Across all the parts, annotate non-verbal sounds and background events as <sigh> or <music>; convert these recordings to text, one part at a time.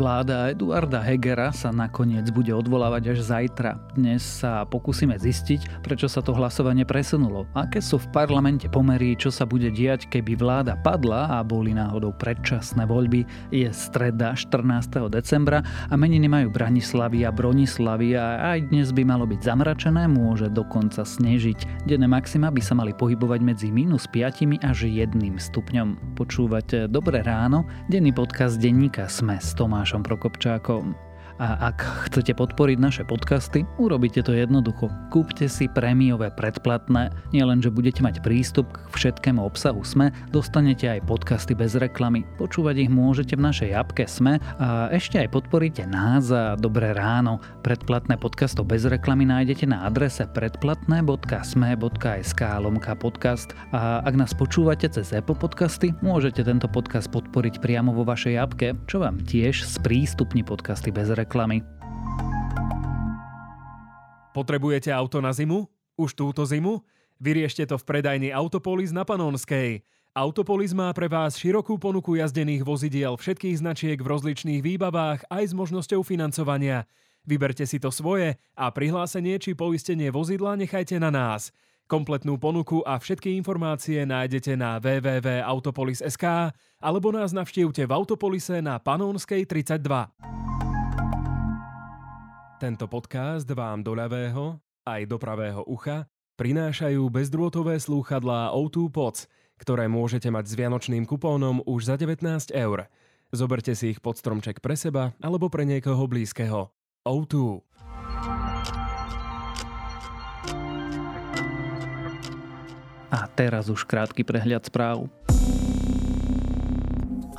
Vláda Eduarda Hegera sa nakoniec bude odvolávať až zajtra. Dnes sa pokúsime zistiť, prečo sa to hlasovanie presunulo. Aké sú v parlamente pomery, čo sa bude diať, keby vláda padla a boli náhodou predčasné voľby. Je streda 14. decembra a meniny majú Branislavy a Bronislavy a aj dnes by malo byť zamračené, môže dokonca snežiť. Denné maxima by sa mali pohybovať medzi minus 5 až 1 stupňom. Počúvate Dobré ráno, denný podcast denníka Sme s Tomášom Tomášom Prokopčákom. A ak chcete podporiť naše podcasty, urobíte to jednoducho. Kúpte si prémiové predplatné, nielen, že budete mať prístup k všetkému obsahu SME, dostanete aj podcasty bez reklamy. Počúvať ich môžete v našej apke SME a ešte aj podporíte nás a Dobré ráno. Predplatné podcastov bez reklamy nájdete na adrese predplatné.sme.sk lomka podcast a ak nás počúvate cez Apple podcasty, môžete tento podcast podporiť priamo vo vašej apke, čo vám tiež sprístupní podcasty bez reklamy reklamy. Potrebujete auto na zimu? Už túto zimu? Vyriešte to v predajni Autopolis na Panonskej. Autopolis má pre vás širokú ponuku jazdených vozidiel všetkých značiek v rozličných výbavách aj s možnosťou financovania. Vyberte si to svoje a prihlásenie či poistenie vozidla nechajte na nás. Kompletnú ponuku a všetky informácie nájdete na www.autopolis.sk alebo nás navštívte v Autopolise na Panonskej 32. Tento podcast vám do ľavého aj do pravého ucha prinášajú bezdrôtové slúchadlá O2 Pods, ktoré môžete mať s vianočným kupónom už za 19 eur. Zoberte si ich pod stromček pre seba alebo pre niekoho blízkeho. O2. A teraz už krátky prehľad správ.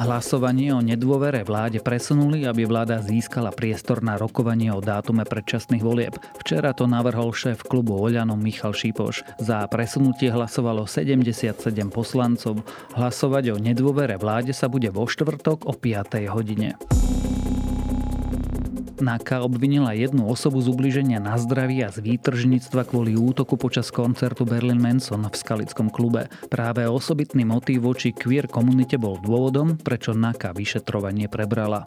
Hlasovanie o nedôvere vláde presunuli, aby vláda získala priestor na rokovanie o dátume predčasných volieb. Včera to navrhol šéf klubu Oľano Michal Šipoš. Za presunutie hlasovalo 77 poslancov. Hlasovať o nedôvere vláde sa bude vo štvrtok o 5. hodine. NAKA obvinila jednu osobu z ubliženia na zdraví a z výtržníctva kvôli útoku počas koncertu Berlin Manson v Skalickom klube. Práve osobitný motív voči queer komunite bol dôvodom, prečo NAKA vyšetrovanie prebrala.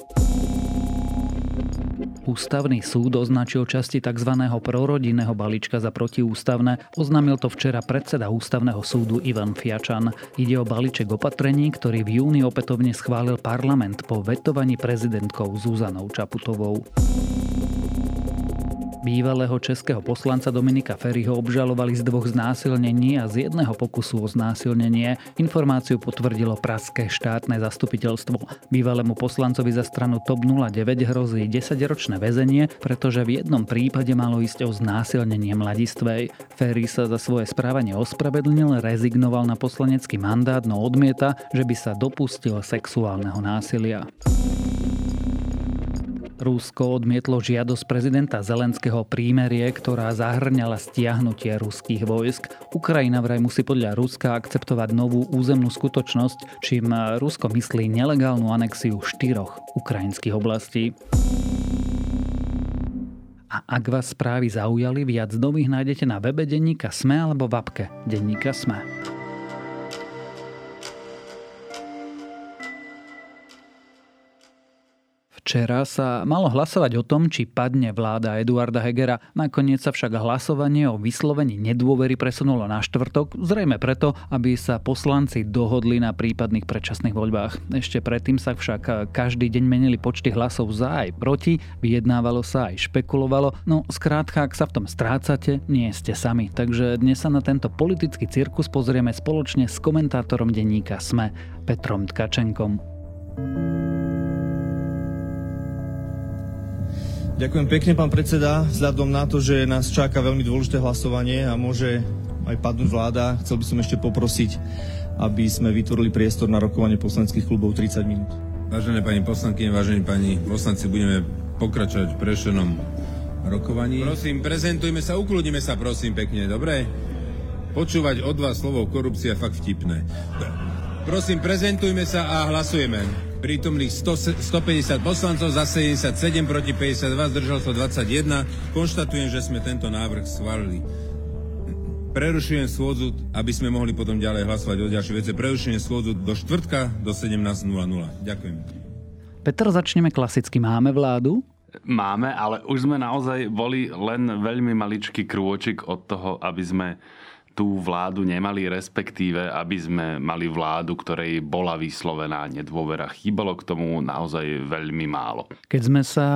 Ústavný súd označil časti tzv. prorodinného balíčka za protiústavné. Oznámil to včera predseda Ústavného súdu Ivan Fiačan. Ide o balíček opatrení, ktorý v júni opätovne schválil parlament po vetovaní prezidentkou Zuzanou Čaputovou. Bývalého českého poslanca Dominika Ferryho obžalovali z dvoch znásilnení a z jedného pokusu o znásilnenie. Informáciu potvrdilo Praské štátne zastupiteľstvo. Bývalému poslancovi za stranu TOP 09 hrozí 10-ročné väzenie, pretože v jednom prípade malo ísť o znásilnenie mladistvej. Ferry sa za svoje správanie ospravedlnil, rezignoval na poslanecký mandát, no odmieta, že by sa dopustil sexuálneho násilia. Rusko odmietlo žiadosť prezidenta Zelenského prímerie, ktorá zahrňala stiahnutie ruských vojsk. Ukrajina vraj musí podľa Ruska akceptovať novú územnú skutočnosť, čím Rusko myslí nelegálnu anexiu štyroch ukrajinských oblastí. A ak vás správy zaujali, viac nových nájdete na webe denníka Sme alebo v apke denníka Sme. Včera sa malo hlasovať o tom, či padne vláda Eduarda Hegera. Nakoniec sa však hlasovanie o vyslovení nedôvery presunulo na štvrtok, zrejme preto, aby sa poslanci dohodli na prípadných predčasných voľbách. Ešte predtým sa však každý deň menili počty hlasov za aj proti, vyjednávalo sa aj špekulovalo, no skrátka, ak sa v tom strácate, nie ste sami. Takže dnes sa na tento politický cirkus pozrieme spoločne s komentátorom denníka SME, Petrom Tkačenkom. Ďakujem pekne, pán predseda. Vzhľadom na to, že nás čaká veľmi dôležité hlasovanie a môže aj padnúť vláda, chcel by som ešte poprosiť, aby sme vytvorili priestor na rokovanie poslaneckých klubov 30 minút. Vážené pani poslanky, vážení pani poslanci, budeme pokračovať v prešenom rokovaní. Prosím, prezentujme sa, ukludnime sa, prosím, pekne, dobre? Počúvať od vás slovo korupcia fakt vtipné. Prosím, prezentujme sa a hlasujeme prítomných 100, 150 poslancov, za 77 proti 52, zdržal sa 21. Konštatujem, že sme tento návrh schválili. Prerušujem schôdzu, aby sme mohli potom ďalej hlasovať o ďalšie veci. Prerušujem schôdzu do štvrtka do 17.00. Ďakujem. Peter, začneme klasicky. Máme vládu? Máme, ale už sme naozaj boli len veľmi maličký krôčik od toho, aby sme tú vládu nemali, respektíve aby sme mali vládu, ktorej bola vyslovená nedôvera. Chýbalo k tomu naozaj veľmi málo. Keď sme sa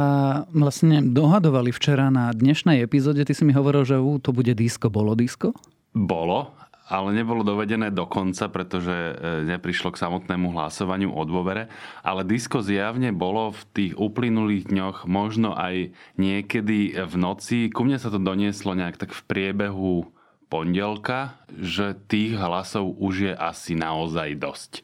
vlastne dohadovali včera na dnešnej epizóde, ty si mi hovoril, že ú, to bude disko. Bolo disko? Bolo, ale nebolo dovedené do konca, pretože e, neprišlo k samotnému hlasovaniu o dôvere. Ale disko zjavne bolo v tých uplynulých dňoch, možno aj niekedy v noci. Ku mne sa to donieslo nejak tak v priebehu pondelka, že tých hlasov už je asi naozaj dosť. E,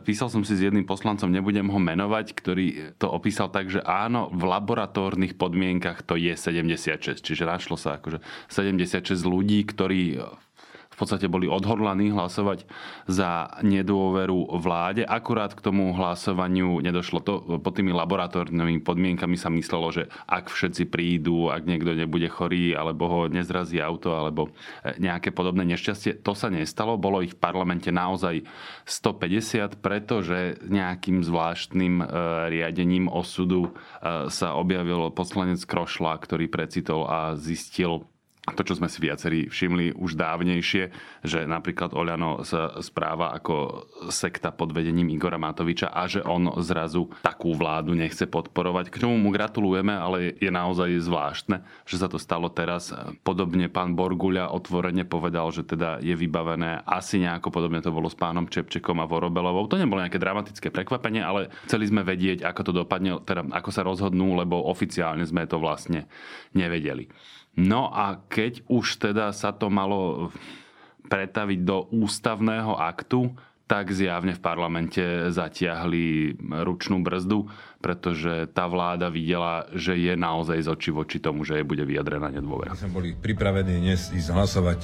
písal som si s jedným poslancom, nebudem ho menovať, ktorý to opísal tak, že áno, v laboratórnych podmienkach to je 76. Čiže našlo sa akože 76 ľudí, ktorí podstate boli odhodlaní hlasovať za nedôveru vláde. Akurát k tomu hlasovaniu nedošlo. To, pod tými laboratórnymi podmienkami sa myslelo, že ak všetci prídu, ak niekto nebude chorý, alebo ho nezrazí auto, alebo e, nejaké podobné nešťastie, to sa nestalo. Bolo ich v parlamente naozaj 150, pretože nejakým zvláštnym e, riadením osudu e, sa objavil poslanec Krošla, ktorý precitol a zistil to, čo sme si viacerí všimli už dávnejšie, že napríklad Oľano sa správa ako sekta pod vedením Igora Matoviča a že on zrazu takú vládu nechce podporovať. K čomu mu gratulujeme, ale je naozaj zvláštne, že sa to stalo teraz. Podobne pán Borguľa otvorene povedal, že teda je vybavené asi nejako podobne to bolo s pánom Čepčekom a Vorobelovou. To nebolo nejaké dramatické prekvapenie, ale chceli sme vedieť, ako to dopadne, teda ako sa rozhodnú, lebo oficiálne sme to vlastne nevedeli. No a keď už teda sa to malo pretaviť do ústavného aktu, tak zjavne v parlamente zatiahli ručnú brzdu, pretože tá vláda videla, že je naozaj z oči voči tomu, že je bude vyjadrená nedôvera. My sme boli pripravení dnes ísť hlasovať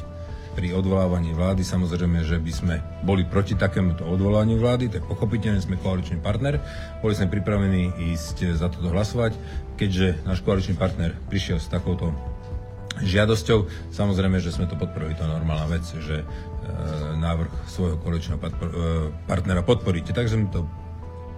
pri odvolávaní vlády. Samozrejme, že by sme boli proti takémuto odvolávaniu vlády, tak pochopiteľne sme koaličný partner. Boli sme pripravení ísť za toto hlasovať, keďže náš koaličný partner prišiel s takouto žiadosťou. Samozrejme, že sme to podporili, to je normálna vec, že e, návrh svojho koaličného e, partnera podporíte. Takže sme to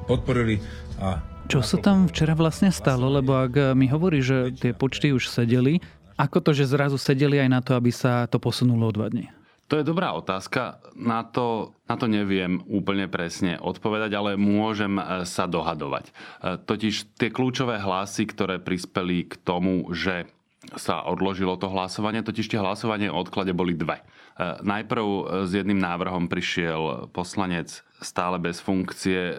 podporili a čo sa tam včera vlastne stalo? Lebo ak mi hovorí, že tie počty už sedeli, ako to, že zrazu sedeli aj na to, aby sa to posunulo o dva dní? To je dobrá otázka. Na to, na to neviem úplne presne odpovedať, ale môžem e, sa dohadovať. Totiž tie kľúčové hlasy, ktoré prispeli k tomu, že sa odložilo to hlasovanie, totiž tie hlasovanie o odklade boli dve. E, najprv s jedným návrhom prišiel poslanec stále bez funkcie e,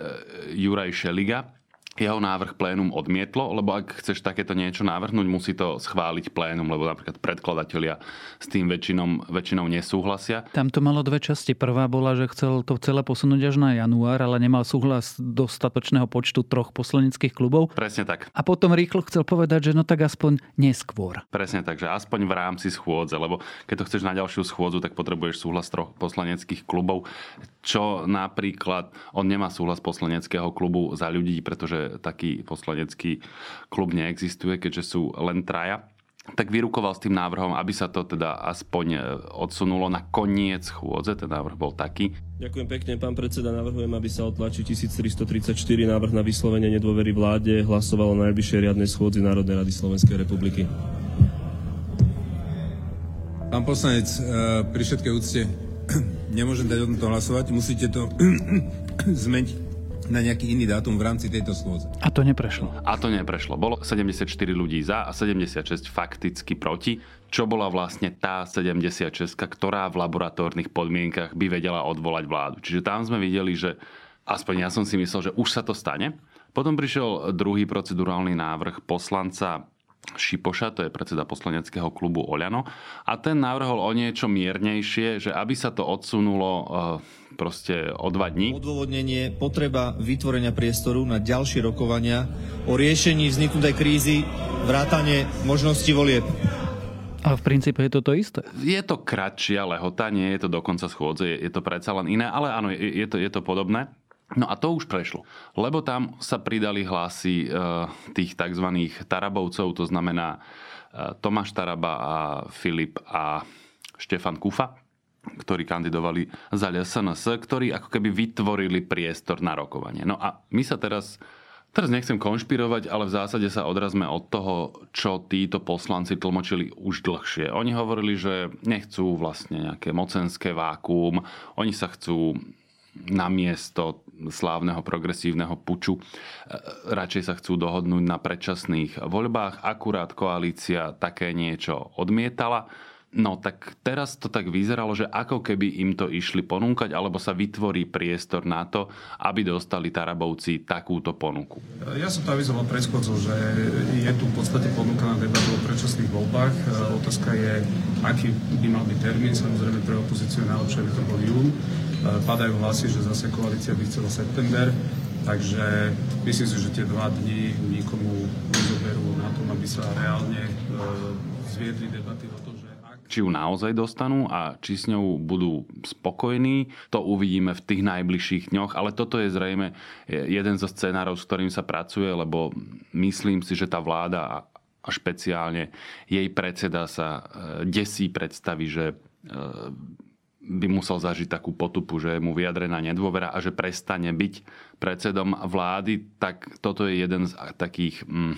Juraj Šeliga, jeho návrh plénum odmietlo, lebo ak chceš takéto niečo navrhnúť, musí to schváliť plénum, lebo napríklad predkladatelia s tým väčšinou, väčšinou nesúhlasia. Tam to malo dve časti. Prvá bola, že chcel to celé posunúť až na január, ale nemal súhlas dostatočného počtu troch poslaneckých klubov. Presne tak. A potom rýchlo chcel povedať, že no tak aspoň neskôr. Presne tak, že aspoň v rámci schôdze, lebo keď to chceš na ďalšiu schôdzu, tak potrebuješ súhlas troch poslaneckých klubov, čo napríklad on nemá súhlas poslaneckého klubu za ľudí, pretože taký poslanecký klub neexistuje, keďže sú len traja tak vyrukoval s tým návrhom, aby sa to teda aspoň e, odsunulo na koniec chôdze. Ten návrh bol taký. Ďakujem pekne, pán predseda. Navrhujem, aby sa otlačí 1334 návrh na vyslovenie nedôvery vláde hlasovalo na najbližšej riadnej schôdzi Národnej rady Slovenskej republiky. Pán poslanec, e, pri všetkej úcte <clears throat> nemôžem dať o tomto hlasovať. Musíte to <clears throat> zmeniť na nejaký iný dátum v rámci tejto schôdze. A to neprešlo. A to neprešlo. Bolo 74 ľudí za a 76 fakticky proti, čo bola vlastne tá 76, ktorá v laboratórnych podmienkach by vedela odvolať vládu. Čiže tam sme videli, že aspoň ja som si myslel, že už sa to stane. Potom prišiel druhý procedurálny návrh poslanca Šipoša, to je predseda poslaneckého klubu Oľano. A ten navrhol o niečo miernejšie, že aby sa to odsunulo eh, proste o dva dní. Odôvodnenie potreba vytvorenia priestoru na ďalšie rokovania o riešení vzniknutej krízy, vrátanie možnosti volieb. A v princípe je to to isté? Je to kratšia lehota, nie je to dokonca schôdze, je to predsa len iné, ale áno, je, je, to, je to podobné. No a to už prešlo, lebo tam sa pridali hlasy e, tých tzv. Tarabovcov, to znamená e, Tomáš Taraba a Filip a Štefan Kufa, ktorí kandidovali za LSNS, ktorí ako keby vytvorili priestor na rokovanie. No a my sa teraz Teraz nechcem konšpirovať, ale v zásade sa odrazme od toho, čo títo poslanci tlmočili už dlhšie. Oni hovorili, že nechcú vlastne nejaké mocenské vákuum, oni sa chcú namiesto slávneho progresívneho puču e, radšej sa chcú dohodnúť na predčasných voľbách. Akurát koalícia také niečo odmietala No tak teraz to tak vyzeralo, že ako keby im to išli ponúkať, alebo sa vytvorí priestor na to, aby dostali Tarabovci takúto ponuku. Ja som to avizoval pre že je tu v podstate ponuka na debatu o predčasných voľbách. E, otázka je, aký by mal byť termín. Samozrejme pre opozíciu najlepšie by to bol jún. E, padajú hlasy, že zase koalícia by chcela september. Takže myslím si, že tie dva dni nikomu nezoberú na tom, aby sa reálne e, zviedli debaty či ju naozaj dostanú a či s ňou budú spokojní, to uvidíme v tých najbližších dňoch, ale toto je zrejme jeden zo scenárov, s ktorým sa pracuje, lebo myslím si, že tá vláda a špeciálne jej predseda sa e, desí predstaví, že e, by musel zažiť takú potupu, že je mu vyjadrená nedôvera a že prestane byť predsedom vlády, tak toto je jeden z takých... Mm,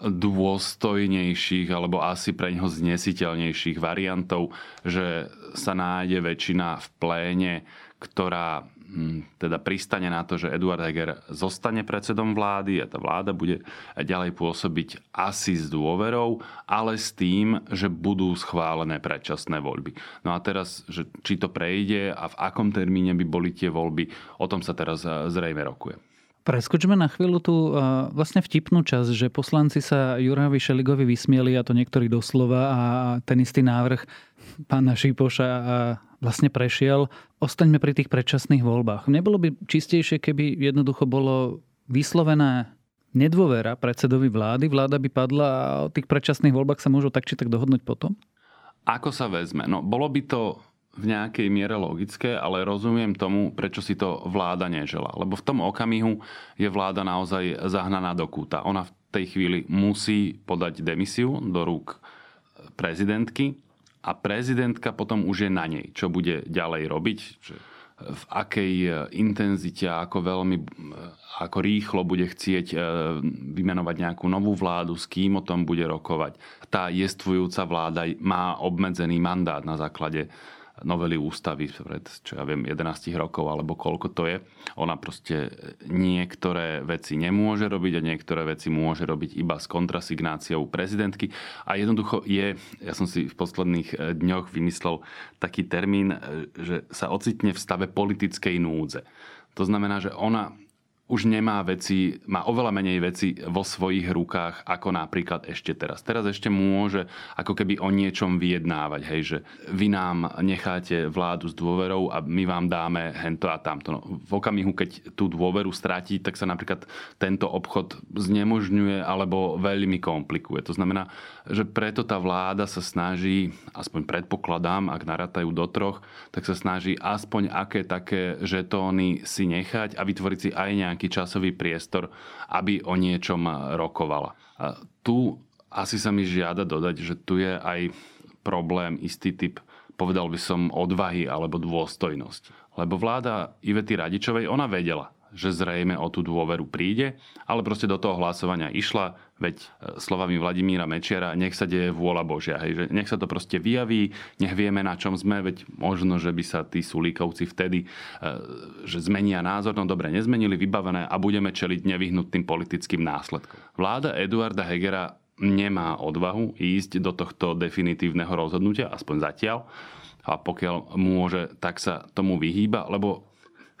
dôstojnejších alebo asi pre ňoho znesiteľnejších variantov, že sa nájde väčšina v pléne, ktorá hm, teda pristane na to, že Eduard Heger zostane predsedom vlády a tá vláda bude ďalej pôsobiť asi s dôverou, ale s tým, že budú schválené predčasné voľby. No a teraz, že či to prejde a v akom termíne by boli tie voľby, o tom sa teraz eh, zrejme rokuje. Preskočme na chvíľu tú vlastne vtipnú časť, že poslanci sa Jurajovi Šeligovi vysmieli a to niektorí doslova a ten istý návrh pána Šipoša vlastne prešiel. Ostaňme pri tých predčasných voľbách. Nebolo by čistejšie, keby jednoducho bolo vyslovené nedôvera predsedovi vlády, vláda by padla a o tých predčasných voľbách sa môžu tak či tak dohodnúť potom? Ako sa vezme? No, bolo by to v nejakej miere logické, ale rozumiem tomu, prečo si to vláda nežela. Lebo v tom okamihu je vláda naozaj zahnaná do kúta. Ona v tej chvíli musí podať demisiu do rúk prezidentky a prezidentka potom už je na nej, čo bude ďalej robiť, v akej intenzite, ako veľmi, ako rýchlo bude chcieť e, vymenovať nejakú novú vládu, s kým o tom bude rokovať. Tá jestvujúca vláda má obmedzený mandát na základe novely ústavy pred, čo ja viem, 11 rokov alebo koľko to je. Ona proste niektoré veci nemôže robiť a niektoré veci môže robiť iba s kontrasignáciou prezidentky. A jednoducho je, ja som si v posledných eh, dňoch vymyslel taký termín, eh, že sa ocitne v stave politickej núdze. To znamená, že ona už nemá veci, má oveľa menej veci vo svojich rukách, ako napríklad ešte teraz. Teraz ešte môže ako keby o niečom vyjednávať, hej, že vy nám necháte vládu s dôverou a my vám dáme hento a tamto. No, v okamihu, keď tú dôveru stratí, tak sa napríklad tento obchod znemožňuje alebo veľmi komplikuje. To znamená, že preto tá vláda sa snaží, aspoň predpokladám, ak naratajú do troch, tak sa snaží aspoň aké také žetóny si nechať a vytvoriť si aj nejaké nejaký časový priestor, aby o niečom rokovala. A tu asi sa mi žiada dodať, že tu je aj problém, istý typ, povedal by som, odvahy alebo dôstojnosť. Lebo vláda Ivety Radičovej, ona vedela, že zrejme o tú dôveru príde, ale proste do toho hlasovania išla, veď e, slovami Vladimíra Mečiara, nech sa deje vôľa Božia, hej, že nech sa to proste vyjaví, nech vieme na čom sme, veď možno, že by sa tí Sulíkovci vtedy, e, že zmenia názor, no dobre, nezmenili, vybavené a budeme čeliť nevyhnutným politickým následkom. Vláda Eduarda Hegera nemá odvahu ísť do tohto definitívneho rozhodnutia, aspoň zatiaľ, a pokiaľ môže, tak sa tomu vyhýba, lebo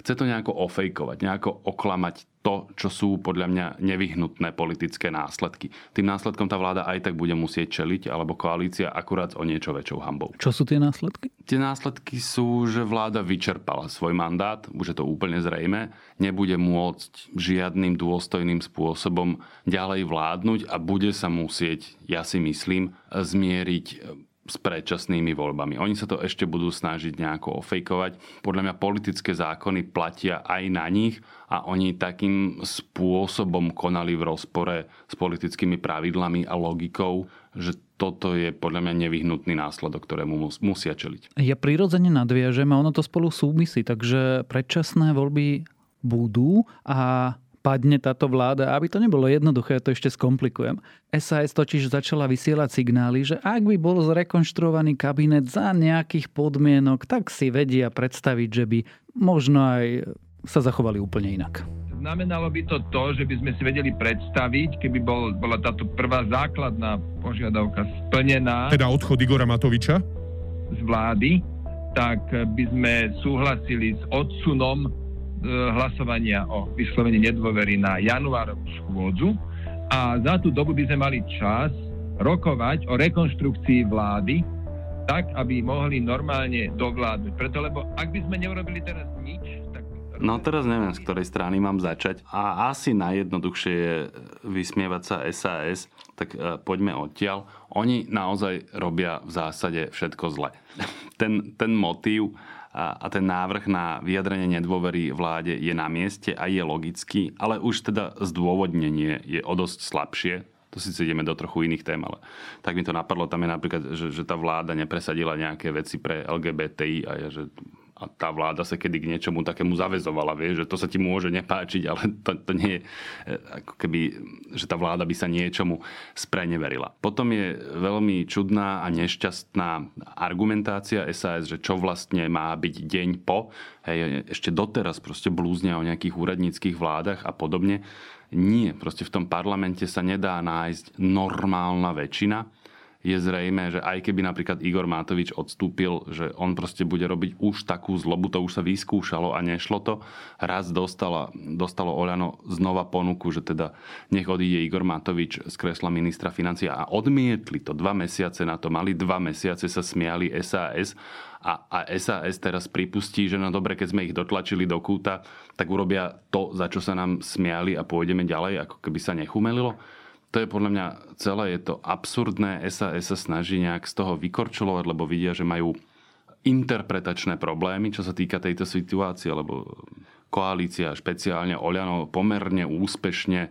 chce to nejako ofejkovať, nejako oklamať to, čo sú podľa mňa nevyhnutné politické následky. Tým následkom tá vláda aj tak bude musieť čeliť, alebo koalícia akurát o niečo väčšou hambou. Čo sú tie následky? Tie následky sú, že vláda vyčerpala svoj mandát, už je to úplne zrejme, nebude môcť žiadnym dôstojným spôsobom ďalej vládnuť a bude sa musieť, ja si myslím, zmieriť s predčasnými voľbami. Oni sa to ešte budú snažiť nejako ofejkovať. Podľa mňa politické zákony platia aj na nich a oni takým spôsobom konali v rozpore s politickými pravidlami a logikou, že toto je podľa mňa nevyhnutný následok, ktorému musia čeliť. Ja prirodzene nadviažem a ono to spolu súvisí, takže predčasné voľby budú a padne táto vláda. Aby to nebolo jednoduché, to ešte skomplikujem. SAS totiž začala vysielať signály, že ak by bol zrekonštruovaný kabinet za nejakých podmienok, tak si vedia predstaviť, že by možno aj sa zachovali úplne inak. Znamenalo by to to, že by sme si vedeli predstaviť, keby bol, bola táto prvá základná požiadavka splnená. Teda odchod Igora Matoviča? Z vlády, tak by sme súhlasili s odsunom hlasovania o vyslovení nedôvery na januárovú schôdzu a za tú dobu by sme mali čas rokovať o rekonštrukcii vlády, tak, aby mohli normálne dovládnuť. Preto, lebo ak by sme neurobili teraz nič, No teraz neviem, z ktorej strany mám začať. A asi najjednoduchšie je vysmievať sa SAS, tak e, poďme odtiaľ. Oni naozaj robia v zásade všetko zle. <laughs> ten, ten motív a, a ten návrh na vyjadrenie nedôvery vláde je na mieste a je logický, ale už teda zdôvodnenie je o dosť slabšie. To síce ideme do trochu iných tém, ale tak mi to napadlo. Tam je napríklad, že, že tá vláda nepresadila nejaké veci pre LGBTI a je, že a tá vláda sa kedy k niečomu takému zavezovala, vie, že to sa ti môže nepáčiť, ale to, to nie je e, ako keby, že tá vláda by sa niečomu spreneverila. Potom je veľmi čudná a nešťastná argumentácia SAS, že čo vlastne má byť deň po. Hej, ešte doteraz proste blúznia o nejakých úradníckých vládach a podobne. Nie, proste v tom parlamente sa nedá nájsť normálna väčšina je zrejme, že aj keby napríklad Igor Matovič odstúpil, že on proste bude robiť už takú zlobu, to už sa vyskúšalo a nešlo to. Raz dostala, dostalo Oľano znova ponuku, že teda nech odíde Igor Matovič z kresla ministra financia a odmietli to dva mesiace na to. Mali dva mesiace, sa smiali SAS a, a SAS teraz pripustí, že no dobre, keď sme ich dotlačili do kúta, tak urobia to, za čo sa nám smiali a pôjdeme ďalej, ako keby sa nechumelilo to je podľa mňa celé, je to absurdné. SAS sa snaží nejak z toho vykorčulovať, lebo vidia, že majú interpretačné problémy, čo sa týka tejto situácie, lebo koalícia, špeciálne Oľano, pomerne úspešne e,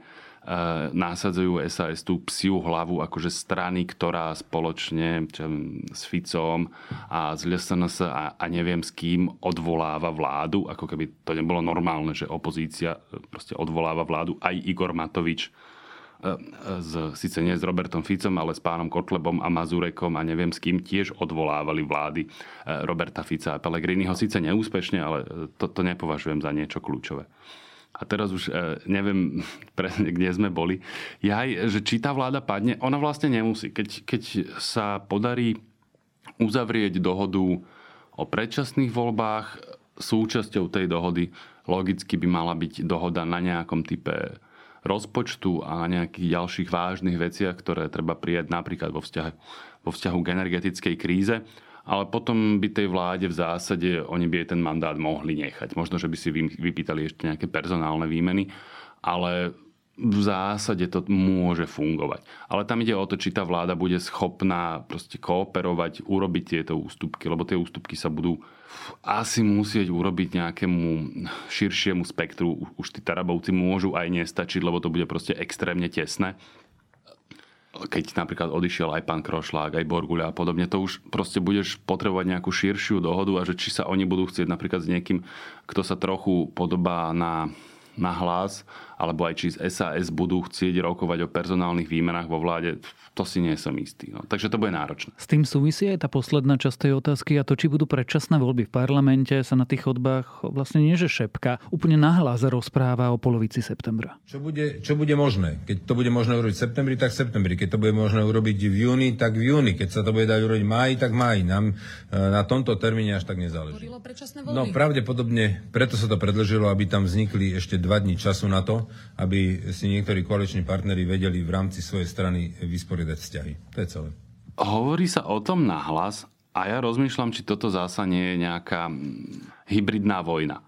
násadzujú SAS tú psiu hlavu akože strany, ktorá spoločne čo, s Ficom a s LSNS a, a neviem s kým odvoláva vládu, ako keby to nebolo normálne, že opozícia proste odvoláva vládu. Aj Igor Matovič s, síce nie s Robertom Ficom, ale s pánom Kotlebom a Mazurekom a neviem s kým tiež odvolávali vlády e, Roberta Fica a Pellegriniho. Síce neúspešne, ale to, to nepovažujem za niečo kľúčové. A teraz už e, neviem <laughs> presne, kde sme boli. Jaj, že či tá vláda padne, ona vlastne nemusí. Keď, keď sa podarí uzavrieť dohodu o predčasných voľbách, súčasťou tej dohody logicky by mala byť dohoda na nejakom type rozpočtu a nejakých ďalších vážnych veciach, ktoré treba prijať napríklad vo vzťahu, vo vzťahu k energetickej kríze. Ale potom by tej vláde v zásade, oni by ten mandát mohli nechať. Možno, že by si vypýtali ešte nejaké personálne výmeny, ale v zásade to môže fungovať. Ale tam ide o to, či tá vláda bude schopná proste kooperovať, urobiť tieto ústupky, lebo tie ústupky sa budú asi musieť urobiť nejakému širšiemu spektru. Už tí Tarabovci môžu aj nestačiť, lebo to bude proste extrémne tesné. Keď napríklad odišiel aj pán Krošlák, aj Borguľa a podobne, to už proste budeš potrebovať nejakú širšiu dohodu a že či sa oni budú chcieť napríklad s niekým, kto sa trochu podobá na na hlas, alebo aj či z SAS budú chcieť rokovať o personálnych výmenách vo vláde, to si nie som istý. No. Takže to bude náročné. S tým súvisí aj tá posledná časť tej otázky a to, či budú predčasné voľby v parlamente, sa na tých chodbách vlastne nie že šepka, úplne nahlas rozpráva o polovici septembra. Čo bude, čo bude možné? Keď to bude možné urobiť v septembri, tak v septembri. Keď to bude možné urobiť v júni, tak v júni. Keď sa to bude dať urobiť v máji, tak v máji. Nám e, na tomto termíne až tak nezáleží. No pravdepodobne, preto sa to predlžilo, aby tam vznikli ešte dva dní času na to, aby si niektorí koaliční partnery vedeli v rámci svojej strany vysporiadať vzťahy. To je celé. Hovorí sa o tom nahlas a ja rozmýšľam, či toto zasa nie je nejaká mm, hybridná vojna.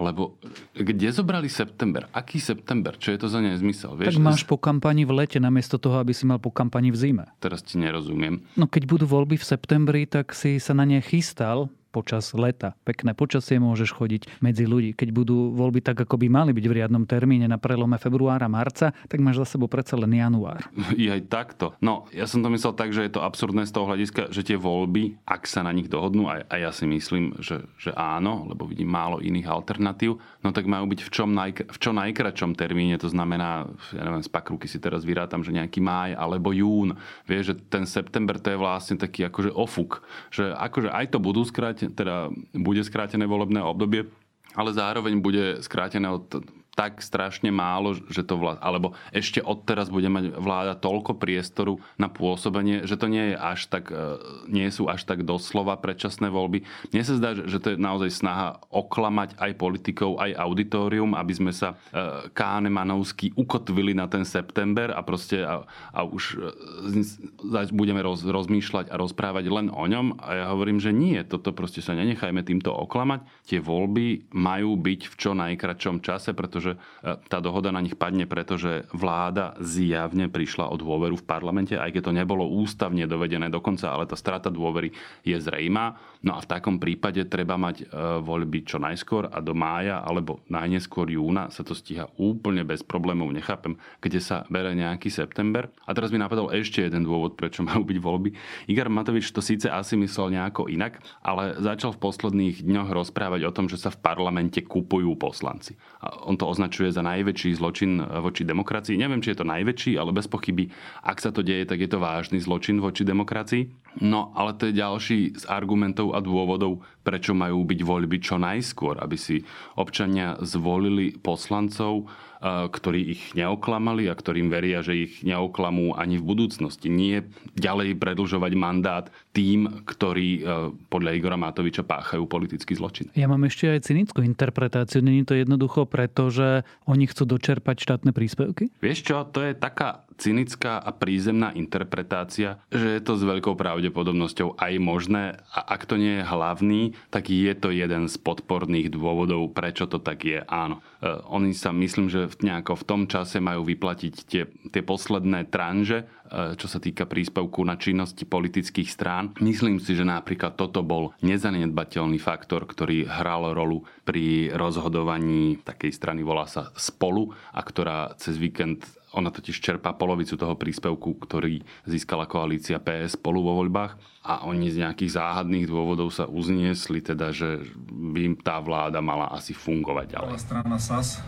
Lebo kde zobrali september? Aký september? Čo je to za nezmysel? Vieš, tak máš po kampani v lete, namiesto toho, aby si mal po kampani v zime. Teraz ti nerozumiem. No keď budú voľby v septembri, tak si sa na ne chystal počas leta. Pekné počasie môžeš chodiť medzi ľudí. Keď budú voľby tak, ako by mali byť v riadnom termíne na prelome februára, marca, tak máš za sebou predsa len január. I aj takto. No, ja som to myslel tak, že je to absurdné z toho hľadiska, že tie voľby, ak sa na nich dohodnú, a, a ja si myslím, že, že áno, lebo vidím málo iných alternatív, no tak majú byť v, čom najk- v čo najkračom termíne, to znamená, ja neviem, z pakruky si teraz vyrátam, že nejaký máj alebo jún. Vieš, že ten september to je vlastne taký akože ofuk, že akože aj to budú skrátené, teda bude skrátené volebné obdobie, ale zároveň bude skrátené od tak strašne málo, že to vláda, alebo ešte odteraz bude mať vláda toľko priestoru na pôsobenie, že to nie je až tak, e, nie sú až tak doslova predčasné voľby. Mne sa zdá, že to je naozaj snaha oklamať aj politikov, aj auditorium, aby sme sa e, Káne-Manovsky ukotvili na ten september a proste a, a už e, budeme roz, rozmýšľať a rozprávať len o ňom. A ja hovorím, že nie, toto proste sa nenechajme týmto oklamať. Tie voľby majú byť v čo najkračom čase, pretože pretože e, tá dohoda na nich padne, pretože vláda zjavne prišla o dôveru v parlamente, aj keď to nebolo ústavne dovedené dokonca, ale tá strata dôvery je zrejmá. No a v takom prípade treba mať e, voľby čo najskôr a do mája alebo najneskôr júna sa to stíha úplne bez problémov. Nechápem, kde sa bere nejaký september. A teraz mi napadol ešte jeden dôvod, prečo <laughs> majú byť voľby. Igor Matovič to síce asi myslel nejako inak, ale začal v posledných dňoch rozprávať o tom, že sa v parlamente kupujú poslanci. A on to označuje za najväčší zločin voči demokracii. Neviem, či je to najväčší, ale bez pochyby, ak sa to deje, tak je to vážny zločin voči demokracii. No, ale to je ďalší z argumentov a dôvodov, prečo majú byť voľby čo najskôr, aby si občania zvolili poslancov, ktorí ich neoklamali a ktorým veria, že ich neoklamú ani v budúcnosti. Nie ďalej predlžovať mandát tým, ktorí podľa Igora Matoviča páchajú politický zločin. Ja mám ešte aj cynickú interpretáciu. Není to jednoducho preto, že oni chcú dočerpať štátne príspevky? Vieš čo, to je taká cynická a prízemná interpretácia, že je to s veľkou pravdepodobnosťou aj možné a ak to nie je hlavný, tak je to jeden z podporných dôvodov, prečo to tak je. Áno, e, oni sa myslím, že v, nejako v tom čase majú vyplatiť tie, tie posledné tranže, e, čo sa týka príspevku na činnosti politických strán. Myslím si, že napríklad toto bol nezanedbateľný faktor, ktorý hral rolu pri rozhodovaní takej strany, volá sa Spolu, a ktorá cez víkend ona totiž čerpá polovicu toho príspevku, ktorý získala koalícia PS spolu vo voľbách a oni z nejakých záhadných dôvodov sa uzniesli, teda, že by tá vláda mala asi fungovať ďalej. Strana SAS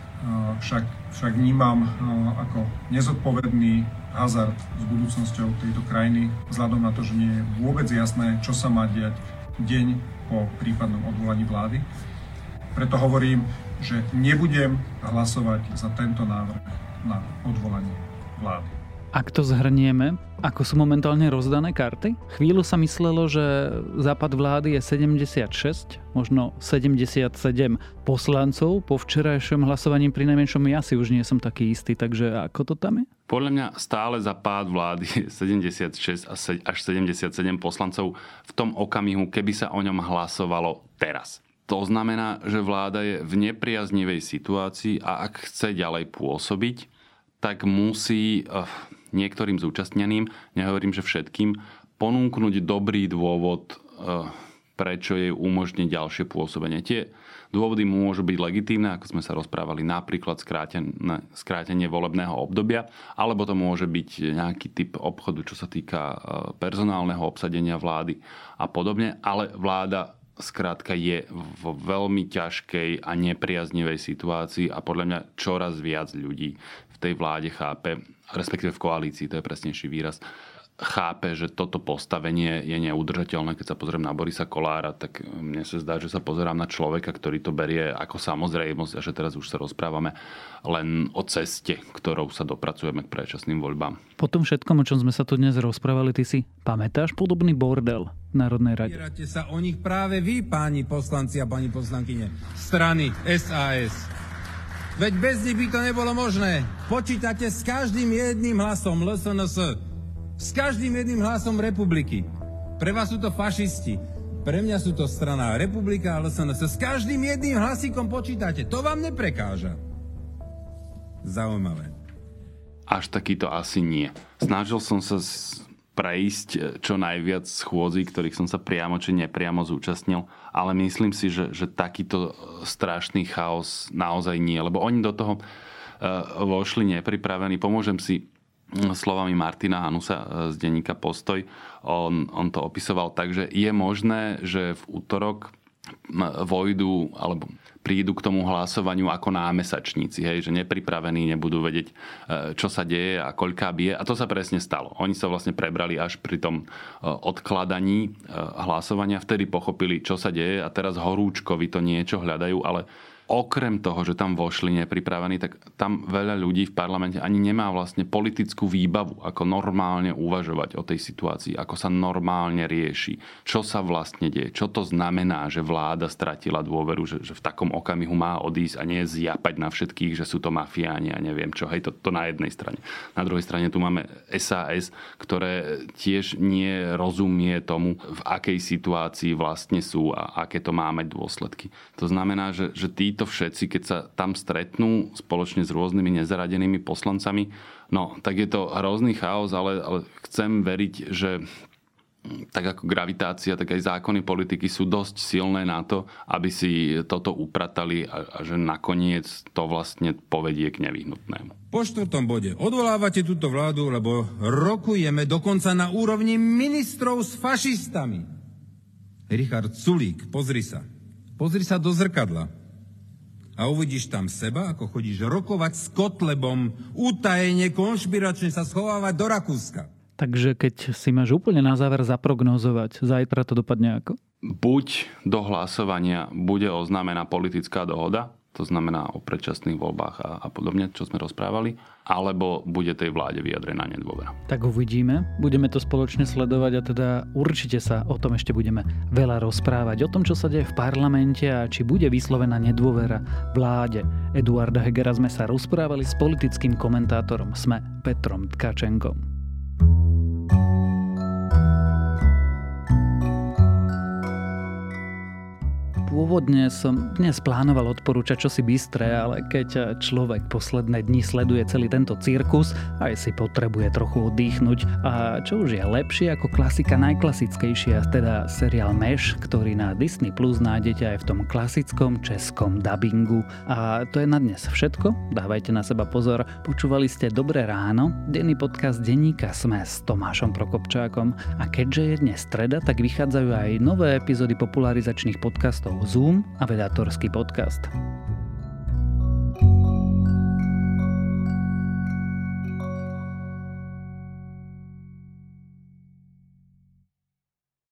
však, však vnímam ako nezodpovedný hazard s budúcnosťou tejto krajiny, vzhľadom na to, že nie je vôbec jasné, čo sa má diať deň po prípadnom odvolaní vlády. Preto hovorím, že nebudem hlasovať za tento návrh na odvolanie vlády. Ak to zhrnieme, ako sú momentálne rozdané karty? Chvíľu sa myslelo, že západ vlády je 76, možno 77 poslancov. Po včerajšom hlasovaní pri najmenšom ja si už nie som taký istý, takže ako to tam je? Podľa mňa stále za pád vlády je 76 až 77 poslancov v tom okamihu, keby sa o ňom hlasovalo teraz. To znamená, že vláda je v nepriaznivej situácii a ak chce ďalej pôsobiť, tak musí uh, niektorým zúčastneným, nehovorím, že všetkým, ponúknuť dobrý dôvod, uh, prečo jej umožniť ďalšie pôsobenie. Tie dôvody môžu byť legitímne, ako sme sa rozprávali, napríklad skrátenie, skrátenie volebného obdobia, alebo to môže byť nejaký typ obchodu, čo sa týka personálneho obsadenia vlády a podobne, ale vláda skrátka je vo veľmi ťažkej a nepriaznivej situácii a podľa mňa čoraz viac ľudí v tej vláde chápe, respektíve v koalícii, to je presnejší výraz, chápe, že toto postavenie je neudržateľné. Keď sa pozriem na Borisa Kolára, tak mne sa zdá, že sa pozerám na človeka, ktorý to berie ako samozrejmosť a že teraz už sa rozprávame len o ceste, ktorou sa dopracujeme k predčasným voľbám. Po tom všetkom, o čom sme sa tu dnes rozprávali, ty si pamätáš podobný bordel v Národnej rade? Vierate sa o nich práve vy, páni poslanci a pani poslankyne strany SAS. Veď bez nich by to nebolo možné. Počítate s každým jedným hlasom LSNS. S každým jedným hlasom republiky. Pre vás sú to fašisti. Pre mňa sú to strana Republika a LSNS. S každým jedným hlasíkom počítate. To vám neprekáža. Zaujímavé. Až takýto asi nie. Snažil som sa prejsť čo najviac schôdzí, ktorých som sa priamo či nepriamo zúčastnil, ale myslím si, že, že takýto strašný chaos naozaj nie, lebo oni do toho vošli nepripravení. Pomôžem si slovami Martina Hanusa z denníka Postoj. On, on to opisoval tak, že je možné, že v útorok vojdu alebo prídu k tomu hlasovaniu ako námesačníci, hej, že nepripravení nebudú vedieť, e, čo sa deje a koľká bije. A to sa presne stalo. Oni sa vlastne prebrali až pri tom e, odkladaní e, hlasovania, vtedy pochopili, čo sa deje a teraz horúčkovi to niečo hľadajú, ale okrem toho, že tam vošli nepripravení, tak tam veľa ľudí v parlamente ani nemá vlastne politickú výbavu, ako normálne uvažovať o tej situácii, ako sa normálne rieši, čo sa vlastne deje, čo to znamená, že vláda stratila dôveru, že, že v takom okamihu má odísť a nie zjapať na všetkých, že sú to mafiáni a neviem čo. Hej, to, to na jednej strane. Na druhej strane tu máme SAS, ktoré tiež nie rozumie tomu, v akej situácii vlastne sú a aké to máme dôsledky. To znamená, že, že tí títo všetci, keď sa tam stretnú spoločne s rôznymi nezaradenými poslancami, no tak je to hrozný chaos, ale, ale chcem veriť, že tak ako gravitácia, tak aj zákony politiky sú dosť silné na to, aby si toto upratali a, a že nakoniec to vlastne povedie k nevyhnutnému. Po štvrtom bode. Odvolávate túto vládu, lebo rokujeme dokonca na úrovni ministrov s fašistami. Richard Sulík, pozri sa. Pozri sa do zrkadla a uvidíš tam seba, ako chodíš rokovať s Kotlebom, utajene, konšpiračne sa schovávať do Rakúska. Takže keď si máš úplne na záver zaprognozovať, zajtra to dopadne ako? Buď do hlasovania bude oznámená politická dohoda, to znamená o predčasných voľbách a, a podobne, čo sme rozprávali, alebo bude tej vláde vyjadrená nedôvera. Tak uvidíme, budeme to spoločne sledovať a teda určite sa o tom ešte budeme veľa rozprávať. O tom, čo sa deje v parlamente a či bude vyslovená nedôvera vláde. Eduarda Hegera sme sa rozprávali s politickým komentátorom SME Petrom Tkačenkom. Pôvodne som dnes plánoval odporúčať čosi bystré, ale keď človek posledné dni sleduje celý tento cirkus, aj si potrebuje trochu oddychnúť. A čo už je lepšie ako klasika najklasickejšia, teda seriál Mesh, ktorý na Disney Plus nájdete aj v tom klasickom českom dubbingu. A to je na dnes všetko. Dávajte na seba pozor. Počúvali ste Dobré ráno, denný podcast denníka Sme s Tomášom Prokopčákom. A keďže je dnes streda, tak vychádzajú aj nové epizódy popularizačných podcastov Zoom a vedátorský podcast.